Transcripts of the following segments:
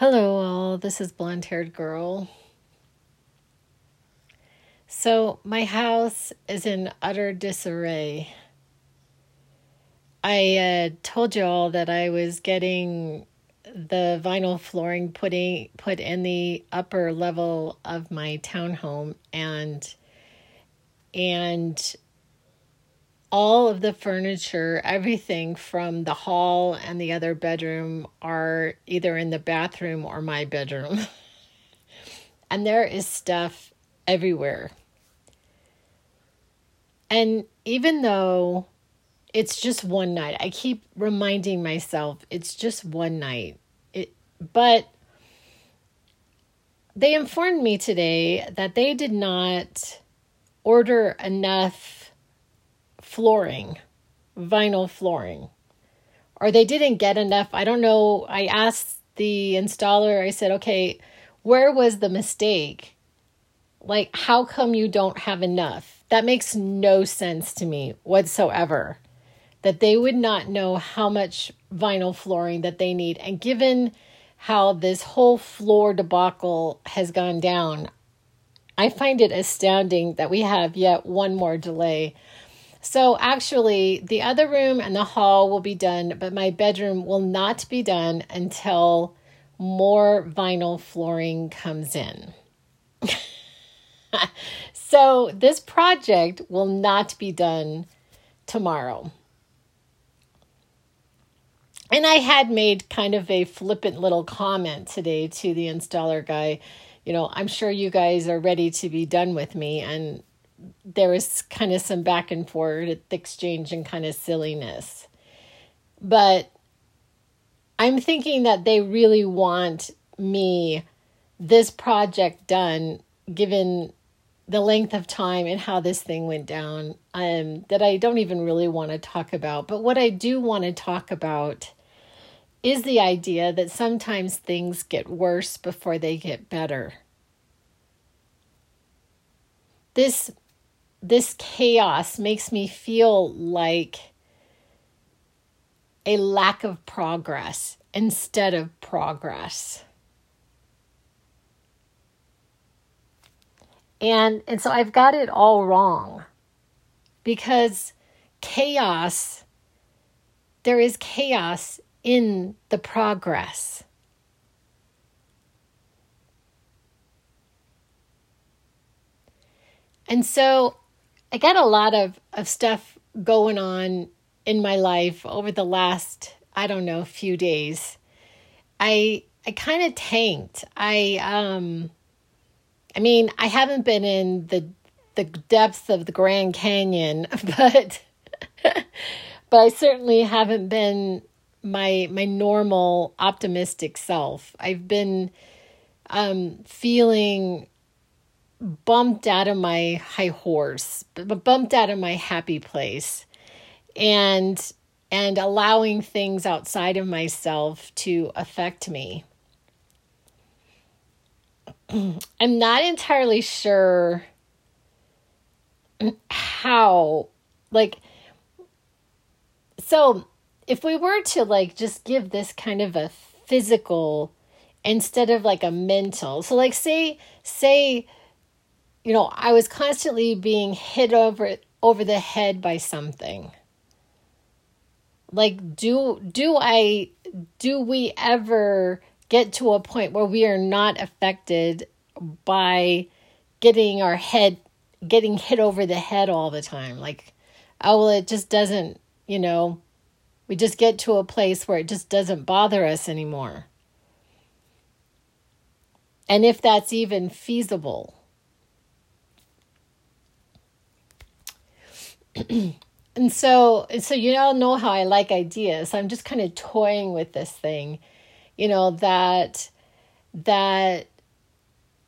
Hello, all. This is blonde haired girl. So, my house is in utter disarray. I uh, told you all that I was getting the vinyl flooring putting put in the upper level of my townhome and and all of the furniture, everything from the hall and the other bedroom are either in the bathroom or my bedroom. and there is stuff everywhere. And even though it's just one night, I keep reminding myself it's just one night. It but they informed me today that they did not order enough flooring, vinyl flooring, or they didn't get enough. I don't know. I asked the installer, I said, okay, where was the mistake? Like, how come you don't have enough? That makes no sense to me whatsoever. That they would not know how much vinyl flooring that they need. And given how this whole floor debacle has gone down, I find it astounding that we have yet one more delay so actually, the other room and the hall will be done, but my bedroom will not be done until more vinyl flooring comes in. so this project will not be done tomorrow. And I had made kind of a flippant little comment today to the installer guy. You know, I'm sure you guys are ready to be done with me. And there was kind of some back and forth exchange and kind of silliness. But I'm thinking that they really want me this project done given the length of time and how this thing went down um, that I don't even really want to talk about. But what I do want to talk about is the idea that sometimes things get worse before they get better. This this chaos makes me feel like a lack of progress instead of progress. And and so I've got it all wrong. Because chaos there is chaos in the progress. And so I got a lot of, of stuff going on in my life over the last, I don't know, few days. I I kind of tanked. I um I mean, I haven't been in the the depths of the Grand Canyon, but but I certainly haven't been my my normal optimistic self. I've been um feeling bumped out of my high horse, bumped out of my happy place, and and allowing things outside of myself to affect me. I'm not entirely sure how like so if we were to like just give this kind of a physical instead of like a mental so like say say you know, I was constantly being hit over over the head by something. Like do do I do we ever get to a point where we are not affected by getting our head getting hit over the head all the time? Like oh well it just doesn't, you know, we just get to a place where it just doesn't bother us anymore. And if that's even feasible and so so you all know how I like ideas. I'm just kind of toying with this thing, you know, that that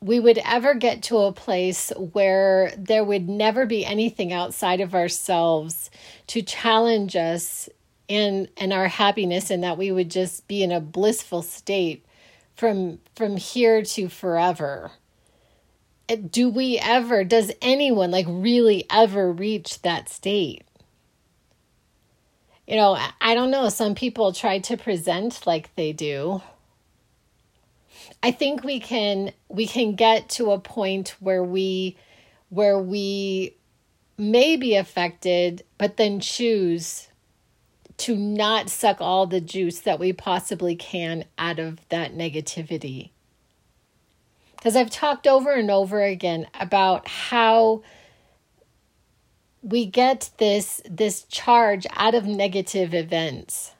we would ever get to a place where there would never be anything outside of ourselves to challenge us in in our happiness and that we would just be in a blissful state from from here to forever do we ever, does anyone like really ever reach that state? You know, I don't know. Some people try to present like they do. I think we can we can get to a point where we where we may be affected but then choose to not suck all the juice that we possibly can out of that negativity. Because I've talked over and over again about how we get this this charge out of negative events.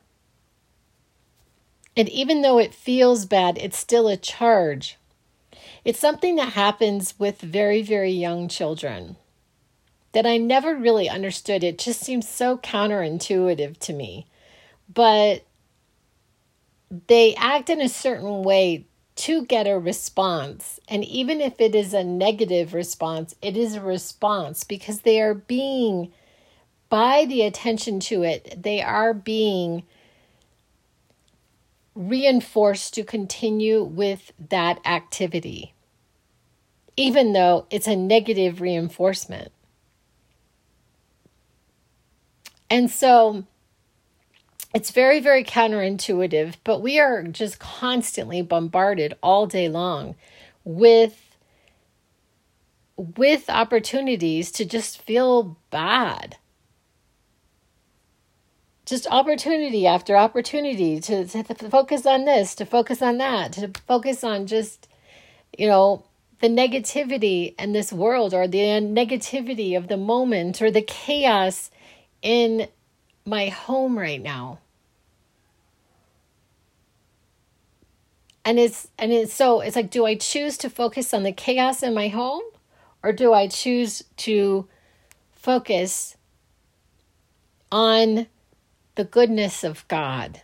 And even though it feels bad, it's still a charge. It's something that happens with very, very young children that I never really understood. It just seems so counterintuitive to me. But they act in a certain way to get a response. And even if it is a negative response, it is a response because they are being, by the attention to it, they are being reinforced to continue with that activity, even though it's a negative reinforcement. And so it's very, very counterintuitive, but we are just constantly bombarded all day long with with opportunities to just feel bad. Just opportunity after opportunity to, to, to focus on this, to focus on that, to focus on just, you know, the negativity in this world or the negativity of the moment or the chaos in my home right now. And it's and it's so it's like do I choose to focus on the chaos in my home or do I choose to focus on the goodness of God?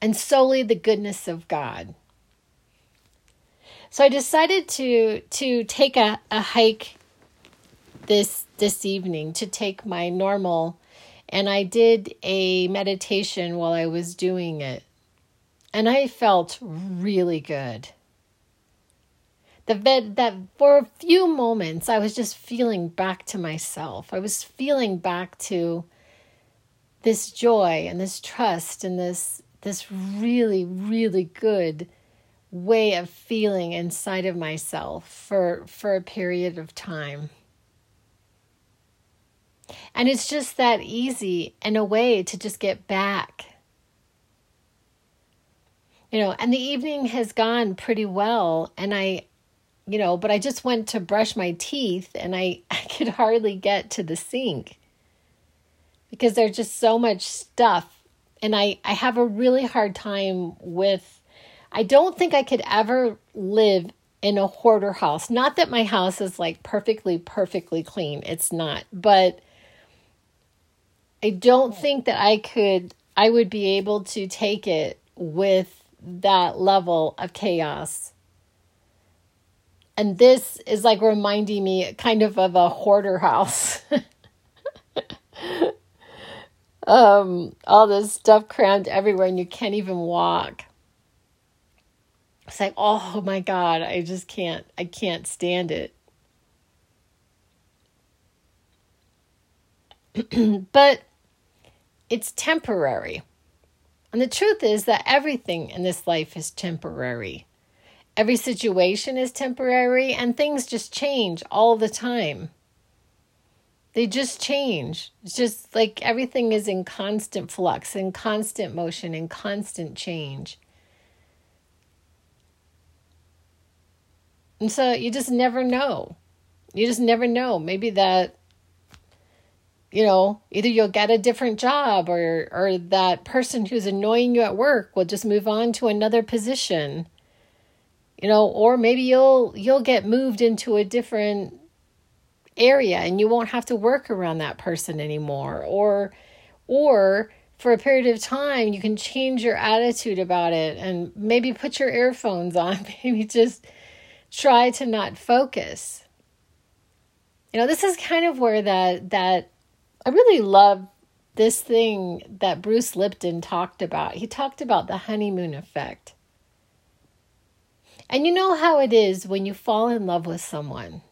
And solely the goodness of God. So I decided to to take a, a hike this this evening to take my normal and I did a meditation while I was doing it. And I felt really good. The vet, that for a few moments I was just feeling back to myself. I was feeling back to this joy and this trust and this this really really good way of feeling inside of myself for for a period of time. And it's just that easy in a way to just get back. You know, and the evening has gone pretty well. And I, you know, but I just went to brush my teeth and I, I could hardly get to the sink because there's just so much stuff. And I, I have a really hard time with, I don't think I could ever live in a hoarder house. Not that my house is like perfectly, perfectly clean. It's not. But I don't think that I could, I would be able to take it with that level of chaos. And this is like reminding me kind of of a hoarder house. um, all this stuff crammed everywhere and you can't even walk. It's like, oh my God, I just can't, I can't stand it. but it's temporary. And the truth is that everything in this life is temporary. Every situation is temporary, and things just change all the time. They just change. It's just like everything is in constant flux, in constant motion, in constant change. And so you just never know. You just never know. Maybe that you know, either you'll get a different job or or that person who's annoying you at work will just move on to another position. You know, or maybe you'll you'll get moved into a different area and you won't have to work around that person anymore or or for a period of time you can change your attitude about it and maybe put your earphones on maybe just try to not focus you know this is kind of where that that I really love this thing that Bruce Lipton talked about. He talked about the honeymoon effect. And you know how it is when you fall in love with someone.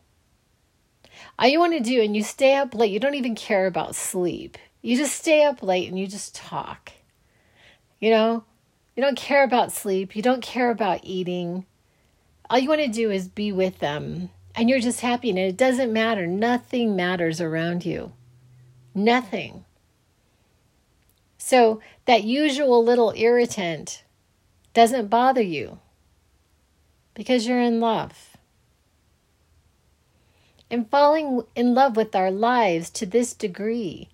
All you want to do, and you stay up late, you don't even care about sleep. You just stay up late and you just talk. You know, You don't care about sleep. You don't care about eating. All you want to do is be with them. And you're just happy. And it doesn't matter. Nothing matters around you. Nothing. So that usual little irritant doesn't bother you because you're in love. And falling in love with our lives to this degree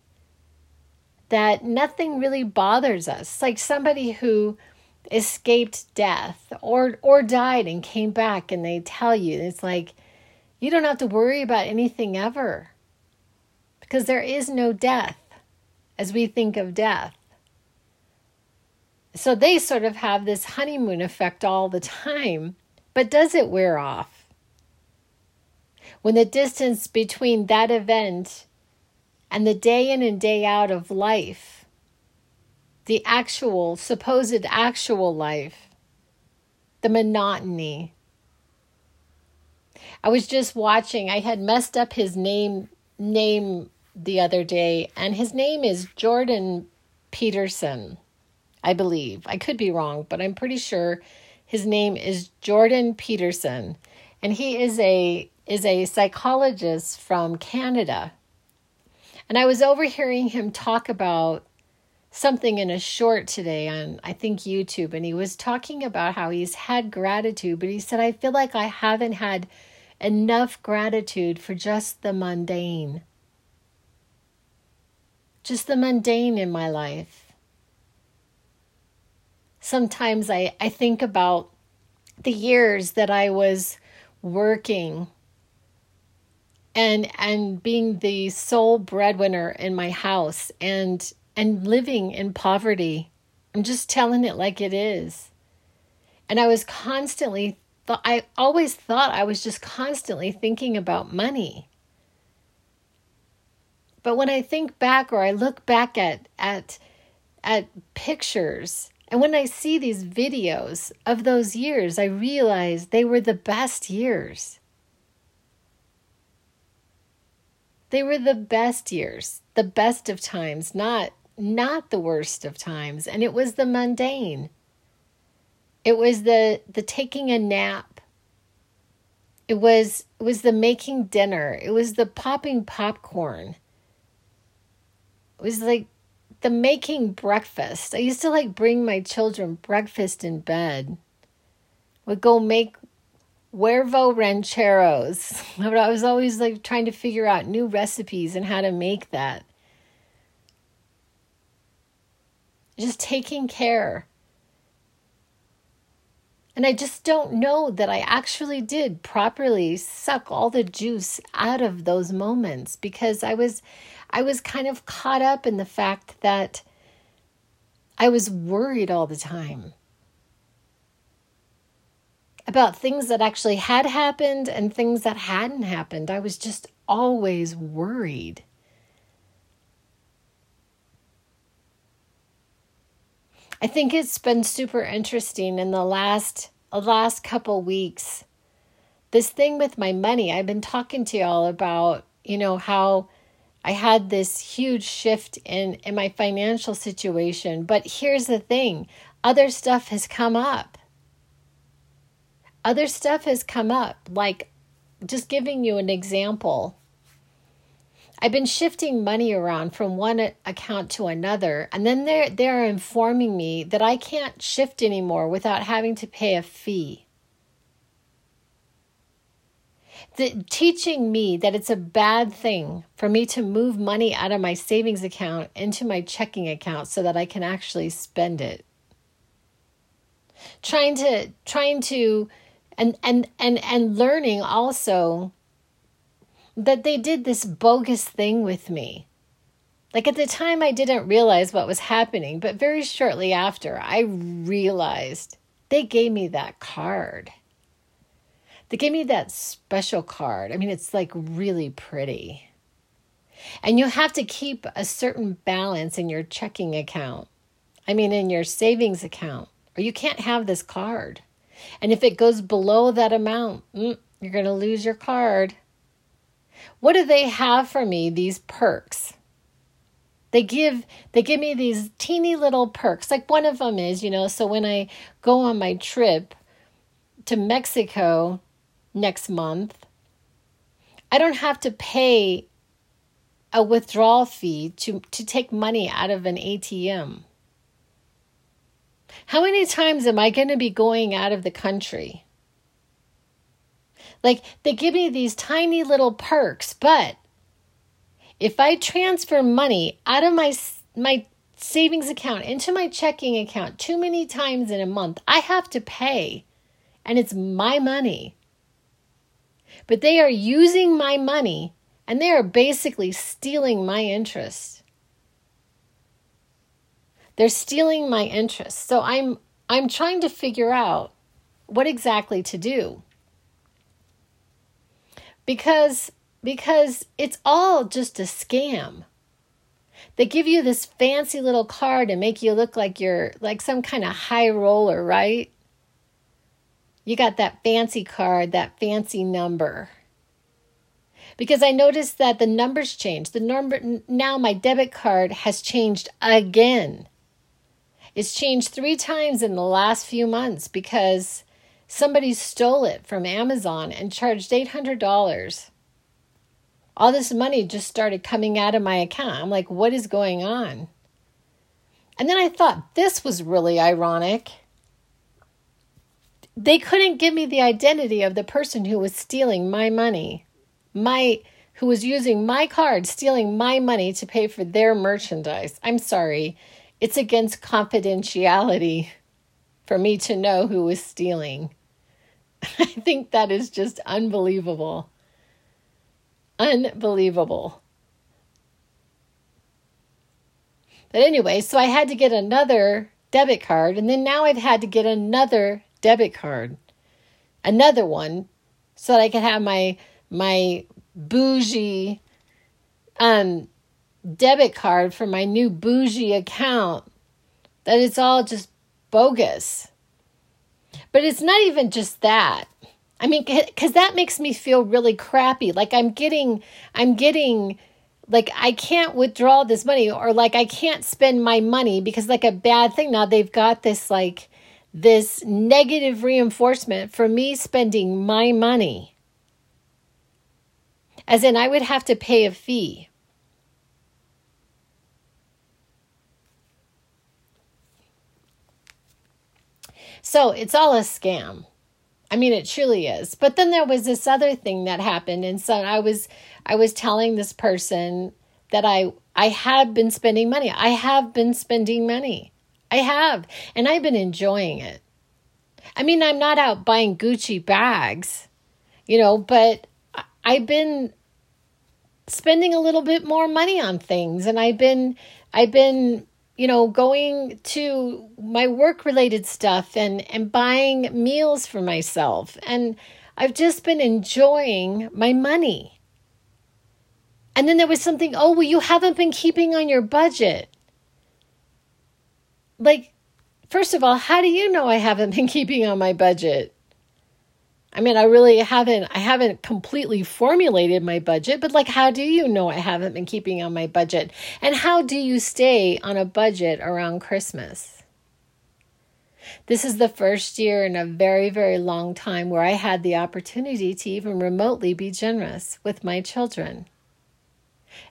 that nothing really bothers us. Like somebody who escaped death or or died and came back and they tell you it's like you don't have to worry about anything ever because there is no death as we think of death. So they sort of have this honeymoon effect all the time, but does it wear off? When the distance between that event and the day in and day out of life, the actual, supposed actual life, the monotony. I was just watching, I had messed up his name name the other day, and his name is Jordan Peterson, I believe. I could be wrong, but I'm pretty sure his name is Jordan Peterson, and he is a is a psychologist from Canada. And I was overhearing him talk about something in a short today on, I think, YouTube. And he was talking about how he's had gratitude, but he said, I feel like I haven't had enough gratitude for just the mundane. Just the mundane in my life. Sometimes I, I think about the years that I was working and and being the sole breadwinner in my house and and living in poverty. I'm just telling it like it is. And I was constantly I always thought I was just constantly thinking about money. But when I think back or I look back at at at pictures and when I see these videos of those years, I realize they were the best years. They were the best years, the best of times, not not the worst of times, and it was the mundane. It was the the taking a nap. It was it was the making dinner. It was the popping popcorn. Was like the making breakfast. I used to like bring my children breakfast in bed. Would go make huevo rancheros. But I was always like trying to figure out new recipes and how to make that. Just taking care. And I just don't know that I actually did properly suck all the juice out of those moments because I was I was kind of caught up in the fact that I was worried all the time about things that actually had happened and things that hadn't happened. I was just always worried. I think it's been super interesting in the last last couple weeks. This thing with my money, I've been talking to y'all about, you know, how I had this huge shift in in my financial situation, but here's the thing, other stuff has come up other stuff has come up, like just giving you an example. I've been shifting money around from one account to another, and then they're, they're informing me that I can't shift anymore without having to pay a fee. The, teaching me that it's a bad thing for me to move money out of my savings account into my checking account so that I can actually spend it. Trying to trying to and and and and learning also that they did this bogus thing with me. Like at the time i didn't realize what was happening but very shortly after i realized they gave me that card. They gave me that special card. I mean it's like really pretty. And you have to keep a certain balance in your checking account. I mean in your savings account or you can't have this card. And if it goes below that amount, mm, you're going to lose your card. What do they have for me, these perks? they give they give me these teeny little perks. Like one of them is, you know, so when I go on my trip to Mexico next month, I don't have to pay a withdrawal fee to to take money out of an ATM. How many times am I going to be going out of the country? Like they give me these tiny little perks, but if I transfer money out of my my savings account into my checking account too many times in a month, I have to pay and it's my money. But they are using my money and they are basically stealing my interest. They're stealing my interest. So I'm I'm trying to figure out what exactly to do. Because because it's all just a scam. They give you this fancy little card and make you look like you're like some kind of high roller, right? You got that fancy card, that fancy number. Because I noticed that the numbers changed. The number now my debit card has changed again. It's changed 3 times in the last few months because somebody stole it from Amazon and charged $800 all this money just started coming out of my account. I'm like, what is going on? And then I thought this was really ironic. They couldn't give me the identity of the person who was stealing my money, my who was using my card, stealing my money to pay for their merchandise. I'm sorry, it's against confidentiality for me to know who was stealing. I think that is just unbelievable. Unbelievable. But anyway, so I had to get another debit card, and then now I've had to get another debit card, another one, so that I could have my my bougie um debit card for my new bougie account. That it's all just bogus. But it's not even just that. I mean, because that makes me feel really crappy. Like I'm getting, I'm getting, like I can't withdraw this money or like I can't spend my money because like a bad thing. Now they've got this like this negative reinforcement for me spending my money. As in, I would have to pay a fee. So it's all a scam. I mean, it truly is. But then there was this other thing that happened, and so I was I was telling this person that I I have been spending money. I have been spending money. I have, and I've been enjoying it. I mean, I'm not out buying Gucci bags, you know, but I've been spending a little bit more money on things, and I've been I've been you know, going to my work related stuff and, and buying meals for myself. And I've just been enjoying my money. And then there was something, oh, well, you haven't been keeping on your budget. Like, first of all, how do you know I haven't been keeping on my budget? I mean, I really haven't I haven't completely formulated my budget, but like how do you know I haven't been keeping on my budget? And how do you stay on a budget around Christmas? This is the first year in a very, very long time where I had the opportunity to even remotely be generous with my children.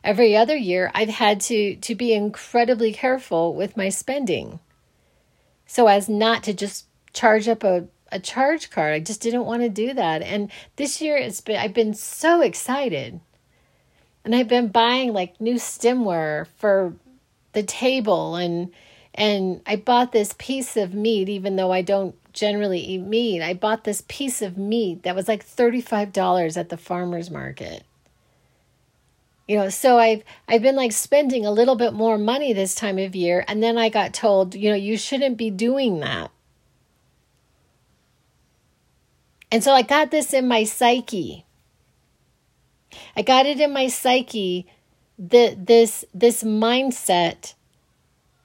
Every other year, I've had to, to be incredibly careful with my spending so as not to just charge up a a charge card. I just didn't want to do that. And this year it's been I've been so excited. And I've been buying like new stemware for the table and and I bought this piece of meat even though I don't generally eat meat. I bought this piece of meat that was like $35 at the farmers market. You know, so I've I've been like spending a little bit more money this time of year and then I got told, you know, you shouldn't be doing that. And so I got this in my psyche. I got it in my psyche that this this mindset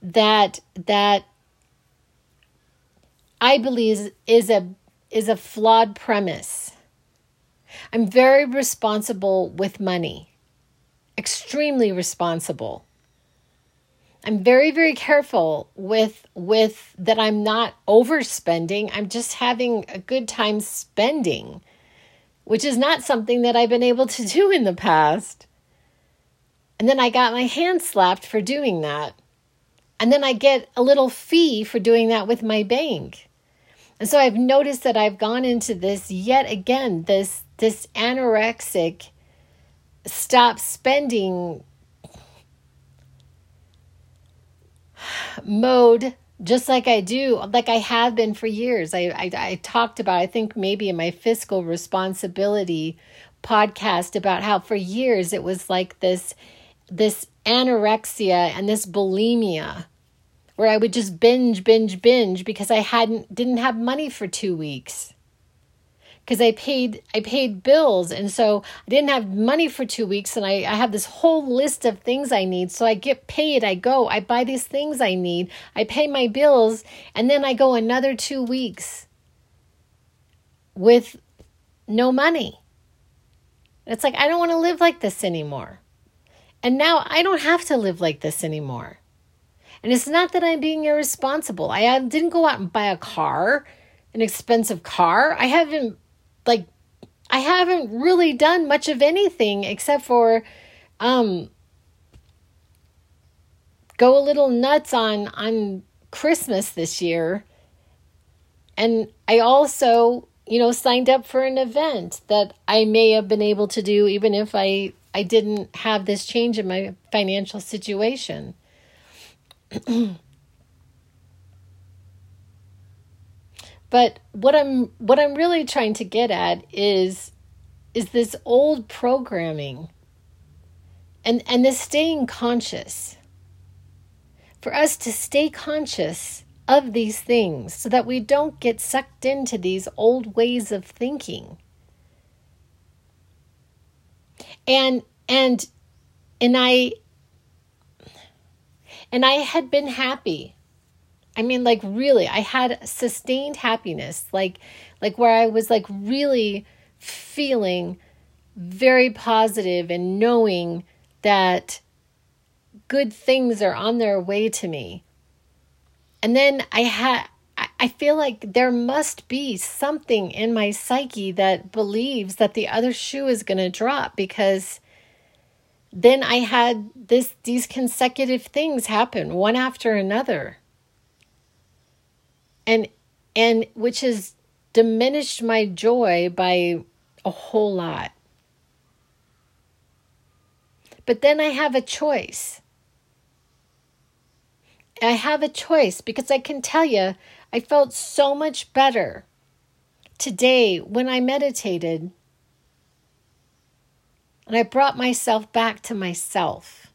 that that I believe is a is a flawed premise. I'm very responsible with money. Extremely responsible. I'm very very careful with with that I'm not overspending. I'm just having a good time spending, which is not something that I've been able to do in the past. And then I got my hand slapped for doing that. And then I get a little fee for doing that with my bank. And so I've noticed that I've gone into this yet again, this this anorexic stop spending mode just like I do, like I have been for years. I, I, I talked about, I think maybe in my fiscal responsibility podcast about how for years it was like this this anorexia and this bulimia where I would just binge, binge, binge because I hadn't didn't have money for two weeks. Because I paid I paid bills and so I didn't have money for two weeks and I, I have this whole list of things I need. So I get paid, I go, I buy these things I need, I pay my bills, and then I go another two weeks with no money. It's like I don't want to live like this anymore. And now I don't have to live like this anymore. And it's not that I'm being irresponsible. I didn't go out and buy a car, an expensive car. I haven't, like, I haven't really done much of anything except for, um, go a little nuts on on Christmas this year. And I also, you know, signed up for an event that I may have been able to do even if I I didn't have this change in my financial situation. but what I'm what I'm really trying to get at is is this old programming and and this staying conscious. For us to stay conscious of these things so that we don't get sucked into these old ways of thinking and and and i and i had been happy i mean like really i had sustained happiness like like where i was like really feeling very positive and knowing that good things are on their way to me and then i had I feel like there must be something in my psyche that believes that the other shoe is going to drop because then I had this these consecutive things happen one after another. And and which has diminished my joy by a whole lot. But then I have a choice. I have a choice because I can tell you I felt so much better today when I meditated. And I brought myself back to myself.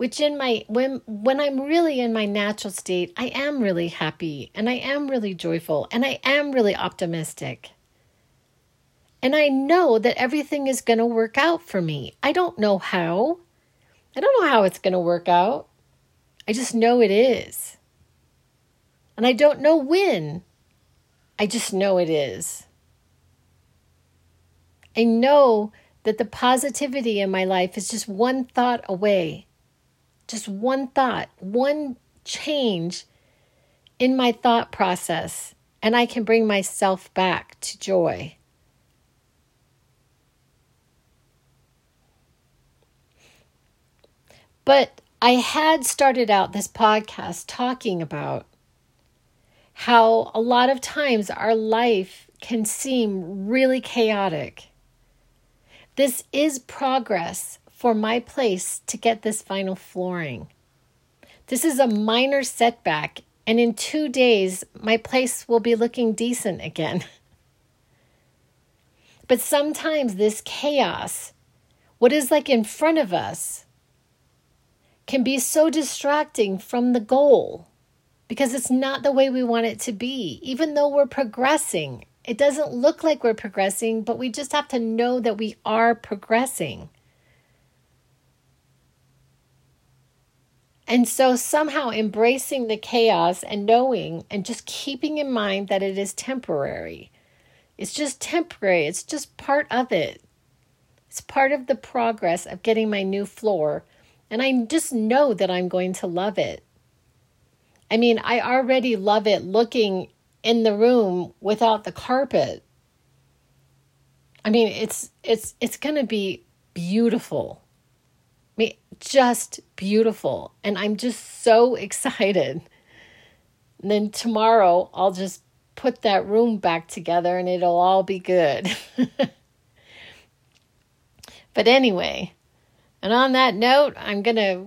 Which in my when when I'm really in my natural state, I am really happy and I am really joyful and I am really optimistic. And I know that everything is going to work out for me. I don't know how. I don't know how it's going to work out. I just know it is. And I don't know when. I just know it is. I know that the positivity in my life is just one thought away. Just one thought, one change in my thought process, and I can bring myself back to joy. But I had started out this podcast talking about how a lot of times our life can seem really chaotic. This is progress for my place to get this vinyl flooring. This is a minor setback, and in two days, my place will be looking decent again. but sometimes this chaos, what is like in front of us, can be so distracting from the goal because it's not the way we want it to be. Even though we're progressing, it doesn't look like we're progressing, but we just have to know that we are progressing. And so, somehow embracing the chaos and knowing and just keeping in mind that it is temporary. It's just temporary, it's just part of it. It's part of the progress of getting my new floor And I just know that I'm going to love it. I mean, I already love it looking in the room without the carpet. I mean, it's it's it's going to be beautiful. Just beautiful. And I'm just so excited. And then tomorrow I'll just put that room back together and it'll all be good. but anyway, and on that note, I'm going to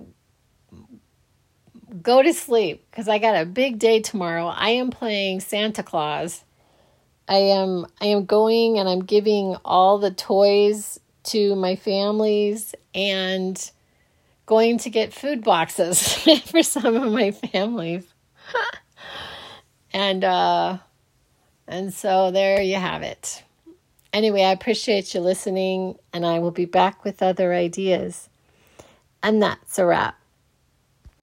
go to sleep because I got a big day tomorrow. I am playing Santa Claus. I am I am going and I'm giving all the toys to my families and going to get food boxes for some of my families. and uh and so there you have it. Anyway, I appreciate you listening and I will be back with other ideas. And that's a wrap.